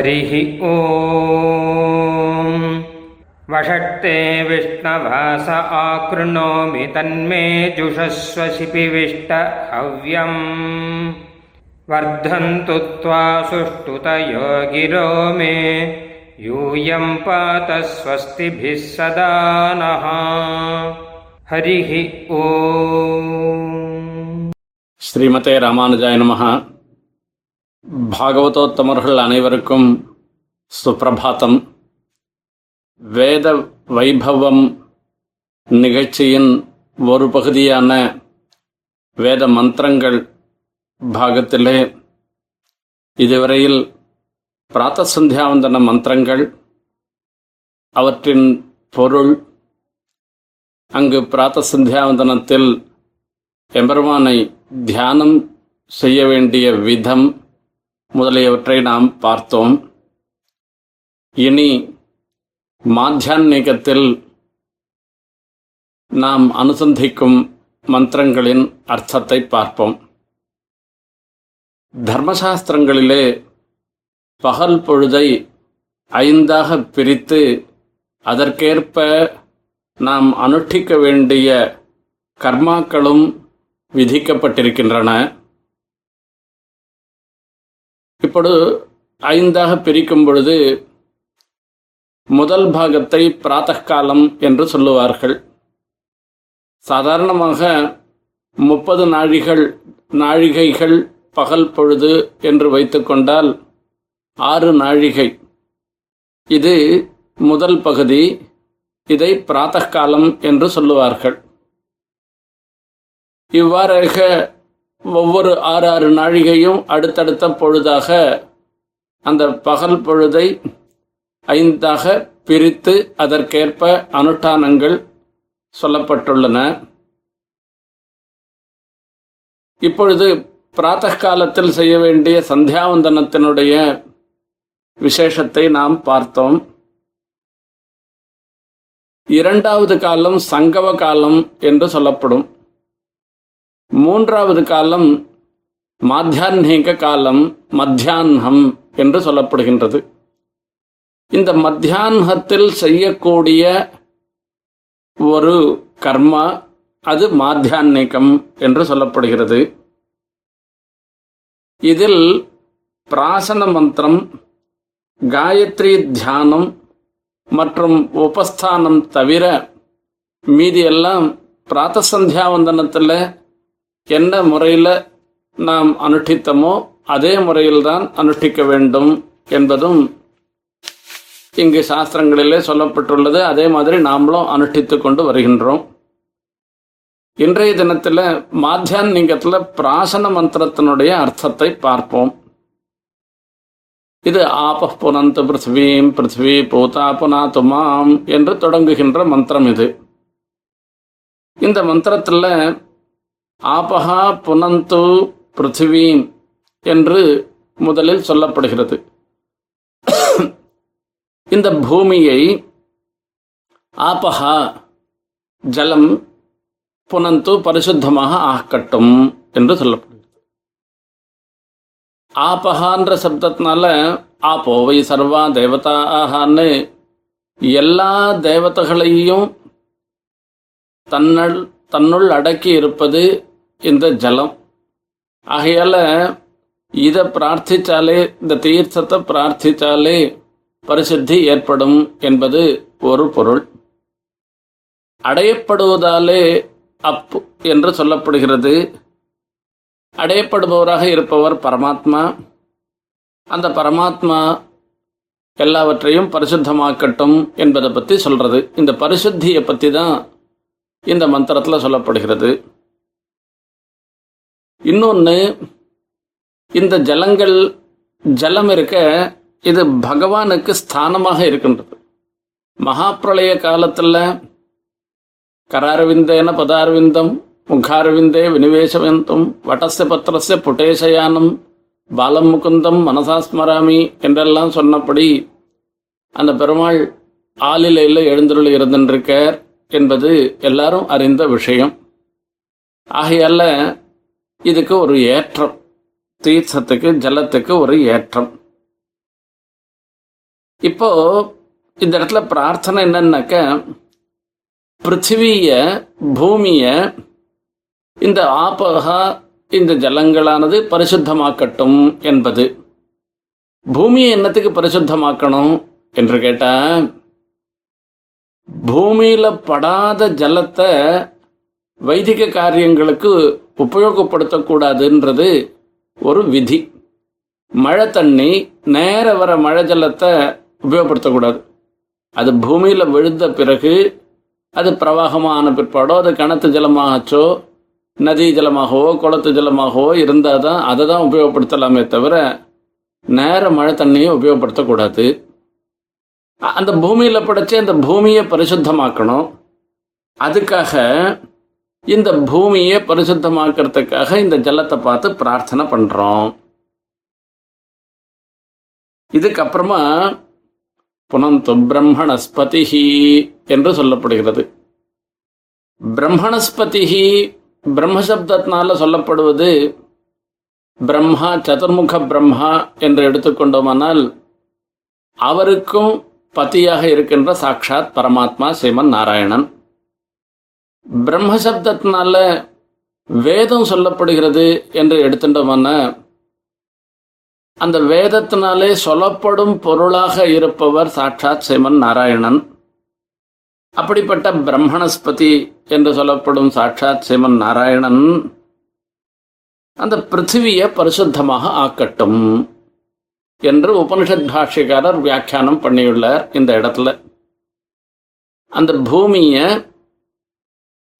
हरिः ओ वषट्ते विष्णवास आकृणोमि तन्मे तन्मेजुषस्व शिपिविष्टहव्यम् वर्धन्तु त्वा सुष्ठुतयो गिरो मे। यूयम् पात स्वस्तिभिः सदा नः। हरिः ओ श्रीमते रामानुजाय नमः। பாகவதோத்தமர்கள் அனைவருக்கும் சுப்பிரபாத்தம் வேத வைபவம் நிகழ்ச்சியின் ஒரு பகுதியான வேத மந்திரங்கள் பாகத்திலே இதுவரையில் பிராத்த சந்தியாவந்தன மந்திரங்கள் அவற்றின் பொருள் அங்கு பிராத்த சந்தியாவந்தனத்தில் எம்பெருமானை தியானம் செய்ய வேண்டிய விதம் முதலியவற்றை நாம் பார்த்தோம். இனி மாத்தியான்மீகத்தில் நாம் அனுசந்திக்கும் மந்திரங்களின் அர்த்தத்தை பார்ப்போம். தர்மசாஸ்திரங்களிலே பகல் பொழுதை ஐந்தாக பிரித்து அதற்கேற்ப நாம் அனுஷ்டிக்க வேண்டிய கர்மாக்களும் விதிக்கப்பட்டிருக்கின்றன. இப்பொழுது ஐந்தாக பிரிக்கும் பொழுது முதல் பாகத்தை பிராத்தகாலம் என்று சொல்லுவார்கள். சாதாரணமாக முப்பது நாழிகள் நாழிகைகள் பகல் பொழுது என்று வைத்துக்கொண்டால் ஆறு நாழிகை. இது முதல் பகுதி இதை பிராத்தகாலம் என்று சொல்லுவார்கள். இவ்வாறாக ஒவ்வொரு ஆறு ஆறு நாழிகையும் அடுத்தடுத்த பொழுதாக அந்த பகல் பொழுதை ஐந்தாக பிரித்து அதற்கேற்ப அனுஷ்டானங்கள் சொல்லப்பட்டுள்ளன. இப்பொழுது பிராத்த காலத்தில் செய்ய வேண்டிய சந்தியாவந்தனத்தினுடைய விசேஷத்தை நாம் பார்த்தோம். இரண்டாவது காலம் சங்கவ காலம் என்று சொல்லப்படும். மூன்றாவது காலம் மாத்தியான்க காலம் மத்தியான்ஹம் என்று சொல்லப்படுகின்றது. இந்த மத்தியான்ஹத்தில் செய்யக்கூடிய ஒரு கர்மா அது மாத்தியான்கம் என்று சொல்லப்படுகிறது. இதில் பிராசன மந்திரம் காயத்ரி தியானம் மற்றும் உபஸ்தானம் தவிர மீதி எல்லாம் பிராத்த சந்தியாவந்தனத்தில் என்ன முறையில் நாம் அனுஷ்டித்தமோ அதே முறையில்தான் அனுஷ்டிக்க வேண்டும் என்பதும் இங்கு சாஸ்திரங்களிலே சொல்லப்பட்டுள்ளது. அதே மாதிரி நாமளும் அனுஷ்டித்து கொண்டு வருகின்றோம். இன்றைய தினத்தில் மாத்தியான்மிகத்தில் பிராசன மந்திரத்தினுடைய அர்த்தத்தை பார்ப்போம். இது ஆப புனந்து பிருத்வீம் பிருத்வி பூதா புனா துமாம் என்று தொடங்குகின்ற மந்திரம் இது. இந்த மந்திரத்தில் ஆபஹா புனந்து பிருத்திவீம் என்று முதலில் சொல்லப்படுகிறது. இந்த பூமியை ஆபஹா ஜலம் புனந்து பரிசுத்தமாக ஆக்கட்டும் என்று சொல்லப்படுகிறது. ஆபஹான்ற சப்தத்தினால ஆபோவை சர்வா தேவதா ஆஹான்னு எல்லா தேவதைகளையும் தன்னுள் தன்னுள் அடக்கி இருப்பது இந்த ஜலம். ஆகையால் இதை பிரார்த்திச்சாலே இந்த தீர்த்தத்தை பிரார்த்திச்சாலே பரிசுத்தி ஏற்படும் என்பது ஒரு பொருள். அடையப்படுவதாலே அப்பு என்று சொல்லப்படுகிறது. அடையப்படுபவராக இருப்பவர் பரமாத்மா. அந்த பரமாத்மா எல்லாவற்றையும் பரிசுத்தமாக்கட்டும் என்பதை பற்றி சொல்றது. இந்த பரிசுத்தியை பற்றி தான் இந்த மந்திரத்தில் சொல்லப்படுகிறது. இன்னொன்று இந்த ஜலங்கள் ஜலம் இருக்க இது பகவானுக்கு ஸ்தானமாக இருக்கின்றது. மகாப்பிரளய காலத்தில் கராரவிந்தேன பதாரவிந்தம் முகாரவிந்தே வினிவேசவந்தம் வட்டச பத்திரச புட்டேசயானம் பாலம் முகுந்தம் மனசா ஸ்மராமி என்றெல்லாம் சொன்னபடி அந்த பெருமாள் ஆளிலையில் எழுந்தருள் இருந்திருக்கார் என்பது எல்லாரும் அறிந்த விஷயம். ஆகையால இதுக்கு ஒரு ஏற்றம். தீர்த்தத்துக்கு ஜலத்துக்கு ஒரு ஏற்றம். இப்போ இந்த இடத்துல பிரார்த்தனை என்னன்னாக்க பிருத்திவிய பூமிய இந்த ஆபகா இந்த ஜலங்களானது பரிசுத்தமாக்கட்டும் என்பது. பூமியை என்னத்துக்கு பரிசுத்தமாக்கணும் என்று கேட்டா பூமியில படாத ஜலத்தை வைதிக காரியங்களுக்கு உபயோகப்படுத்தக்கூடாதுன்றது ஒரு விதி. மழை தண்ணி நேர வர மழை ஜலத்தை உபயோகப்படுத்தக்கூடாது. அது பூமியில் விழுந்த பிறகு அது பிரவாகமான பிற்பாடோ அது கிணத்து ஜலமாகச்சோ நதி ஜலமாகவோ குளத்து ஜலமாகவோ இருந்தால் தான் அதை தான் உபயோகப்படுத்தலாமே தவிர நேர மழை தண்ணியை உபயோகப்படுத்தக்கூடாது. அந்த பூமியில் படைச்சு அந்த பூமியை பரிசுத்தமாக்கணும். அதுக்காக இந்த பூமியை பரிசுத்தமாக்கிறதுக்காக இந்த ஜலத்தை பார்த்து பிரார்த்தனை பண்ணுறோம் இதுக்கப்புறமா புனந்து பிரம்மணஸ்பதிஹி என்று சொல்லப்படுகிறது. பிரம்மணஸ்பதிஹி பிரம்மசப்தத்தினால சொல்லப்படுவது பிரம்மா சதுர்முக பிரம்மா என்று எடுத்துக்கொண்டோமானால் அவருக்கும் பதியாக இருக்கின்ற சாட்சாத் பரமாத்மா ஸ்ரீமன் நாராயணன். பிரம்மசப்தத்தினால வேதம் சொல்லப்படுகிறது என்று எடுத்துட்டோம்னா அந்த வேதத்தினாலே சொல்லப்படும் பொருளாக இருப்பவர் சாட்சாத் சிவன் நாராயணன். அப்படிப்பட்ட பிரம்மணஸ்பதி என்று சொல்லப்படும் சாட்சாத் சிவன் நாராயணன் அந்த பிருத்திவியை பரிசுத்தமாக ஆக்கட்டும் என்று உபனிஷத் பாஷ்யக்காரர் வியாக்கியானம் பண்ணியுள்ளார் இந்த இடத்துல. அந்த பூமியை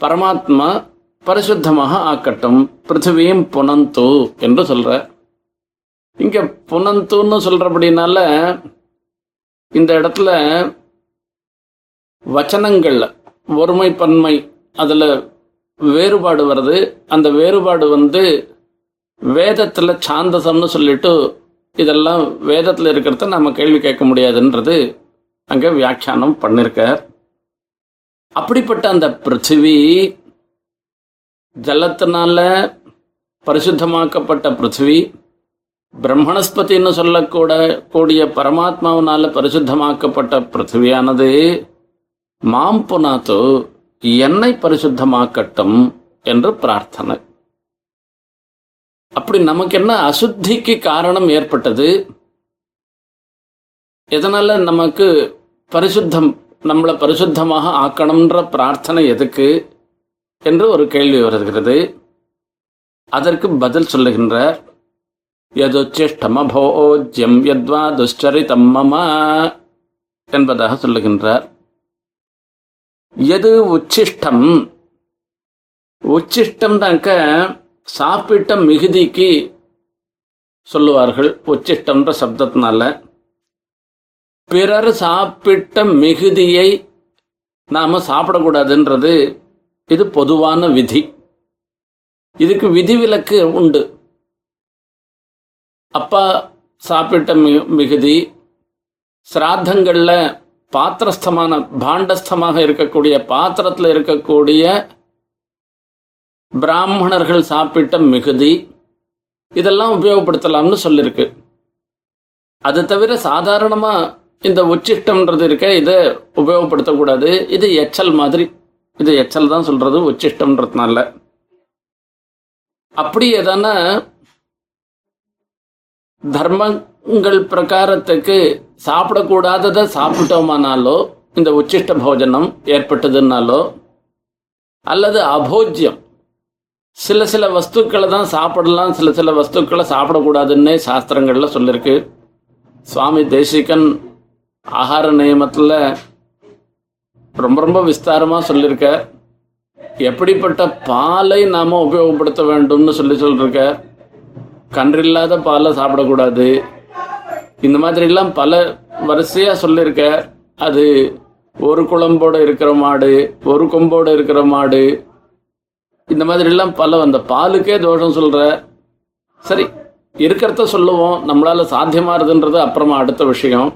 பரமாத்மா பரிசுத்தமாக ஆக்கட்டும். பிருத்திவியும் புனந்து என்று சொல்ற. இங்க புனந்துன்னு சொல்றபடினால இந்த இடத்துல வச்சனங்கள்ல ஒருமை பன்மை அதுல வேறுபாடு வருது. அந்த வேறுபாடு வந்து வேதத்துல சாந்தசம்னு சொல்லிட்டு இதெல்லாம் வேதத்துல இருக்கிறத நம்ம கேள்வி கேட்க முடியாதுன்றது அங்க வியாக்கியானம் பண்ணிருக்கார். அப்படிப்பட்ட அந்த பிருத்திவி ஜலத்தினால பரிசுத்தமாக்கப்பட்ட பிருத்திவி பிரம்மணஸ்பதின்னு சொல்லக்கூட கூடிய பரமாத்மாவினால பரிசுத்தமாக்கப்பட்ட பிருத்திவியானது மாம் புனாத்து என்னை பரிசுத்தமாக்கட்டும் என்று பிரார்த்தனை. அப்படி நமக்கு என்ன அசுத்திக்கு காரணம் ஏற்பட்டது? எதனால நமக்கு பரிசுத்தம் நம்மளை பரிசுத்தமாக ஆக்கணுன்ற பிரார்த்தனை எதுக்கு என்று ஒரு கேள்வி வருகிறது. அதற்கு பதில் சொல்லுகின்றார். யதுச்சிஷ்டமபோஜ்யம் யத்வா துஷ்சரிதம் மம என்பதாக சொல்லுகின்றார். எது உச்சிஷ்டம் உச்சிஷ்டம் உச்சிஷ்டம்னாக்க சாப்பிட்ட மிகுதிக்கு சொல்லுவார்கள். உச்சிஷ்டம்ன்ற சப்தத்தினால பிறர் சாப்பிட்ட மிகுதியை நாம் சாப்பிடக்கூடாதுன்றது இது பொதுவான விதி. இதுக்கு விதிவிலக்கு உண்டு. அப்பா சாப்பிட்ட மி- மிகுதி சிராத்தங்களில் பாத்திரஸ்தமான பாண்டஸ்தமாக இருக்கக்கூடிய பாத்திரத்தில் இருக்கக்கூடிய பிராமணர்கள் சாப்பிட்ட மிகுதி இதெல்லாம் உபயோகப்படுத்தலாம்னு சொல்லியிருக்கு அது தவிர சாதாரணமாக இந்த உச்சிஷ்டம்ன்றது இருக்க இதை உபயோகப்படுத்தக்கூடாது. இது எச்சல் மாதிரி. இது எச்சல் தான் சொல்றது உச்சிஷ்டம்ன்றதுனால. அப்படி எதனா தர்மங்கள் பிரகாரத்துக்கு சாப்பிடக்கூடாததை சாப்பிட்டோமானாலோ இந்த உச்சிஷ்ட போஜனம் ஏற்பட்டதுனாலோ அல்லது அபோஜ்யம். சில சில வஸ்துக்களை தான் சாப்பிடலாம் சில சில வஸ்துக்களை சாப்பிடக்கூடாதுன்னே சாஸ்திரங்கள்ல சொல்லியிருக்கு சுவாமி தேசிகன் ஆகார நியமத்தில் ரொம்ப ரொம்ப விஸ்தாரமாக சொல்லியிருக்க எப்படிப்பட்ட பாலை நாம் உபயோகப்படுத்த வேண்டும்னு சொல்லி சொல்லியிருக்க கன்றில்லாத பாலை சாப்பிடக்கூடாது. இந்த மாதிரிலாம் பல வரிசையாக சொல்லியிருக்க அது ஒரு குழம்போட இருக்கிற மாடு ஒரு கொம்போட இருக்கிற மாடு. இந்த மாதிரிலாம் பல அந்த பாலுக்கே தோஷம் சொல்கிற சரி இருக்கிறத சொல்லுவோம். நம்மளால் சாத்தியமாறுதுன்றது அப்புறமா அடுத்த விஷயம்.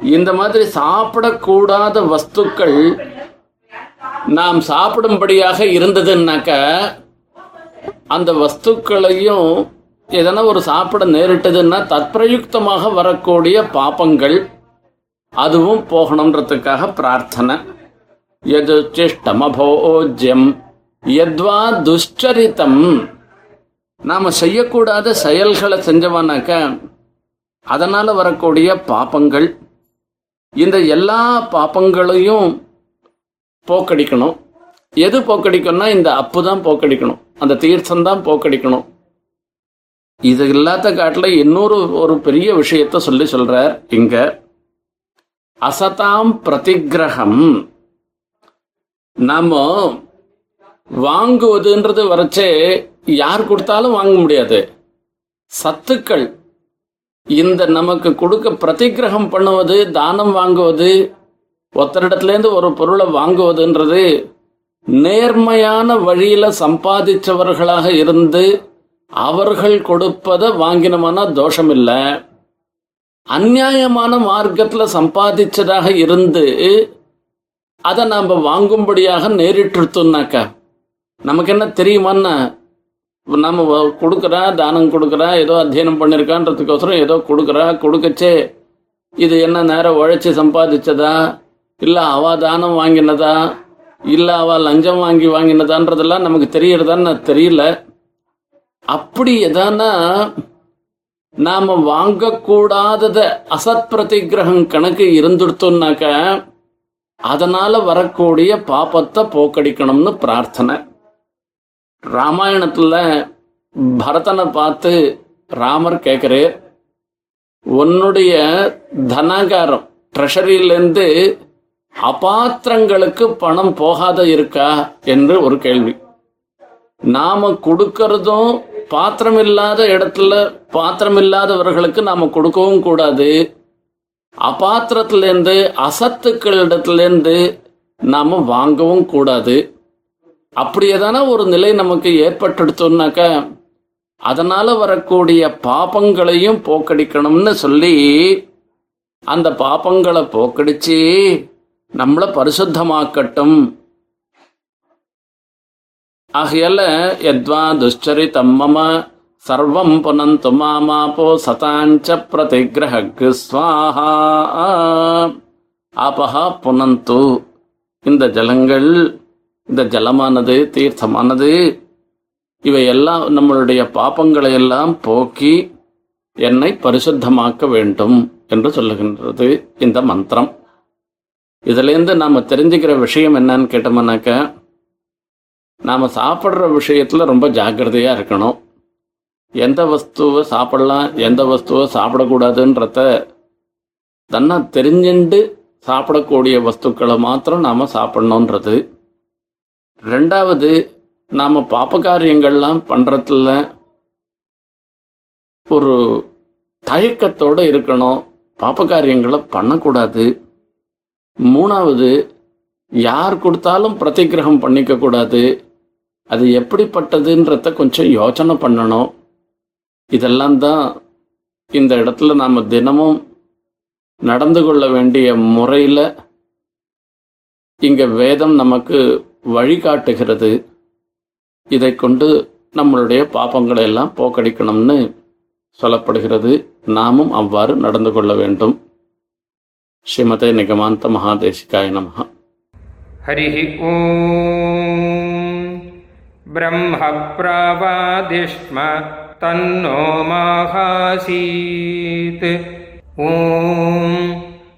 இந்த மாதிரி சாப்பிடக்கூடாத வஸ்துக்கள் நாம் சாப்பிடும்படியாக இருந்ததுன்னாக்க அந்த வஸ்துக்களையும் எதனா ஒரு சாப்பிட நேரிட்டதுன்னா தற்பிரயுக்தமாக வரக்கூடிய பாப்பங்கள் அதுவும் போகணுன்றதுக்காக பிரார்த்தனை. எது சிஷ்டமபோஜ்யம். எத்வா துஷ்சரித்தம் நாம் செய்யக்கூடாத செயல்களை செஞ்சவனாக்க அதனால் வரக்கூடிய பாப்பங்கள் இந்த எல்லா பாப்பங்களையும் போக்கடிக்கணும். எது போக்கடிக்கணும்னா இந்த அப்பு தான் போக்கடிக்கணும். அந்த தீர்த்தம் தான் போக்கடிக்கணும். இது இல்லாத காட்டில் இன்னொரு ஒரு பெரிய விஷயத்த சொல்லி சொல்றார் இங்க. அசதாம் பிரதிகிரகம். நாம வாங்குவதுன்றது வரைச்சே யார் கொடுத்தாலும் வாங்க முடியாது. சத்துக்கள் இந்த நமக்கு கொடுக்க பிரதிகிரகம் பண்ணுவது தானம் வாங்குவது ஒருத்தரிடத்துலேருந்து ஒரு பொருளை வாங்குவதுன்றது நேர்மையான வழியில சம்பாதிச்சவர்களாக இருந்து அவர்கள் கொடுப்பதை வாங்கினோம்னா தோஷம் இல்லை அந்நியாயமான மார்க்கத்தில் சம்பாதிச்சதாக இருந்து அதை நாம் வாங்கும்படியாக நேரிட்டுருத்தோம்னாக்கா நமக்கு என்ன தெரியுமான்னா நம்ம வ- கொடுக்குறா தானம் கொடுக்குறா ஏதோ அத்தியனம் பண்ணியிருக்கான்றதுக்கோசரம் ஏதோ கொடுக்குறா கொடுக்கச்சே. இது என்ன நேரம் உழைச்சி சம்பாதிச்சதா? இல்லை அவ தானம் வாங்கினதா? இல்லை அவள் லஞ்சம் வாங்கி வாங்கினதான்றதெல்லாம் நமக்கு தெரியறதான்னு தெரியல. அப்படி எதானா நாம் வாங்கக்கூடாதத அசத் பிரதிகிரகம் கணக்கு இருந்துடுத்தோம்னாக்க அதனால் வரக்கூடிய பாபத்தை போக்கடிக்கணும்னு பிரார்த்தனை. ராமாயணத்தில் பரதனை பார்த்து ராமர் கேட்கிறார் உன்னுடைய தனாகாரம் ட்ரெஷரியிலேருந்து அபாத்திரங்களுக்கு பணம் போகாத இருக்கா? என்று ஒரு கேள்வி. நாம கொடுக்கறதும் பாத்திரம் இல்லாத இடத்துல பாத்திரம் இல்லாதவர்களுக்கு நாம கொடுக்கவும் கூடாது. அபாத்திரத்திலேருந்து அசத்துக்களிடத்திலேருந்து நாம வாங்கவும் கூடாது. அப்படி அப்படியேதான ஒரு நிலை நமக்கு ஏற்பட்டுடுத்தோம்னாக்க அதனால வரக்கூடிய பாபங்களையும் போக்கடிக்கணும்னு சொல்லி அந்த பாபங்களை போக்கடிச்சு நம்மளை பரிசுத்தமாக்கட்டும். ஆகையால எத்வா துஷ்சரிதம் தம்மம சர்வம் புனந்து மாமாபோ சதாஞ்ச பிரதிகிரகு ஸ்வாஹா. ஆபஹா புனந்து. இந்த ஜலங்கள் இந்த ஜலமானது தீர்த்தமானது இவையெல்லாம் நம்மளுடைய பாப்பங்களை எல்லாம் போக்கி என்னை பரிசுத்தமாக்க வேண்டும் என்று சொல்லுகின்றது இந்த மந்திரம். இதுலேருந்து நாம் தெரிஞ்சுக்கிற விஷயம் என்னன்னு கேட்டோம்னாக்க நாம் சாப்பிட்ற விஷயத்தில் ரொம்ப ஜாக்கிரதையாக இருக்கணும். எந்த வஸ்துவை சாப்பிடலாம் எந்த வஸ்துவை சாப்பிடக்கூடாதுன்றத தன்னா தெரிஞ்சுண்டு சாப்பிடக்கூடிய வஸ்துக்களை மாத்திரம் நாம் சாப்பிடணுன்றது. ரெண்டாவது நாம் பாப்ப காரியங்கள்லாம் பண்ணுறதுல ஒரு தயக்கத்தோடு இருக்கணும். பாப்ப காரியங்களை பண்ணக்கூடாது. மூணாவது யார் கொடுத்தாலும் பிரதிகிரகம் பண்ணிக்கக்கூடாது. அது எப்படிப்பட்டதுன்றத கொஞ்சம் யோசனை பண்ணணும். இதெல்லாம் தான் இந்த இடத்துல நாம் தினமும் நடந்து கொள்ள வேண்டிய முறையில் இங்கே வேதம் நமக்கு வழிகாட்டுகிறது. இதை கொண்டு நம்மளுடைய பாப்பங்களை எல்லாம் போக்கடிக்கணும்னு சொல்லப்படுகிறது. நாமும் அவ்வாறு நடந்து கொள்ள வேண்டும். ஸ்ரீமதே நிகமாந்த மகாதேசிகாய நமக ஹரிஹி ஓம். பிரம்ம பிராவாதிஷ்ம தன்னோ மாகாசீத். ஓம்.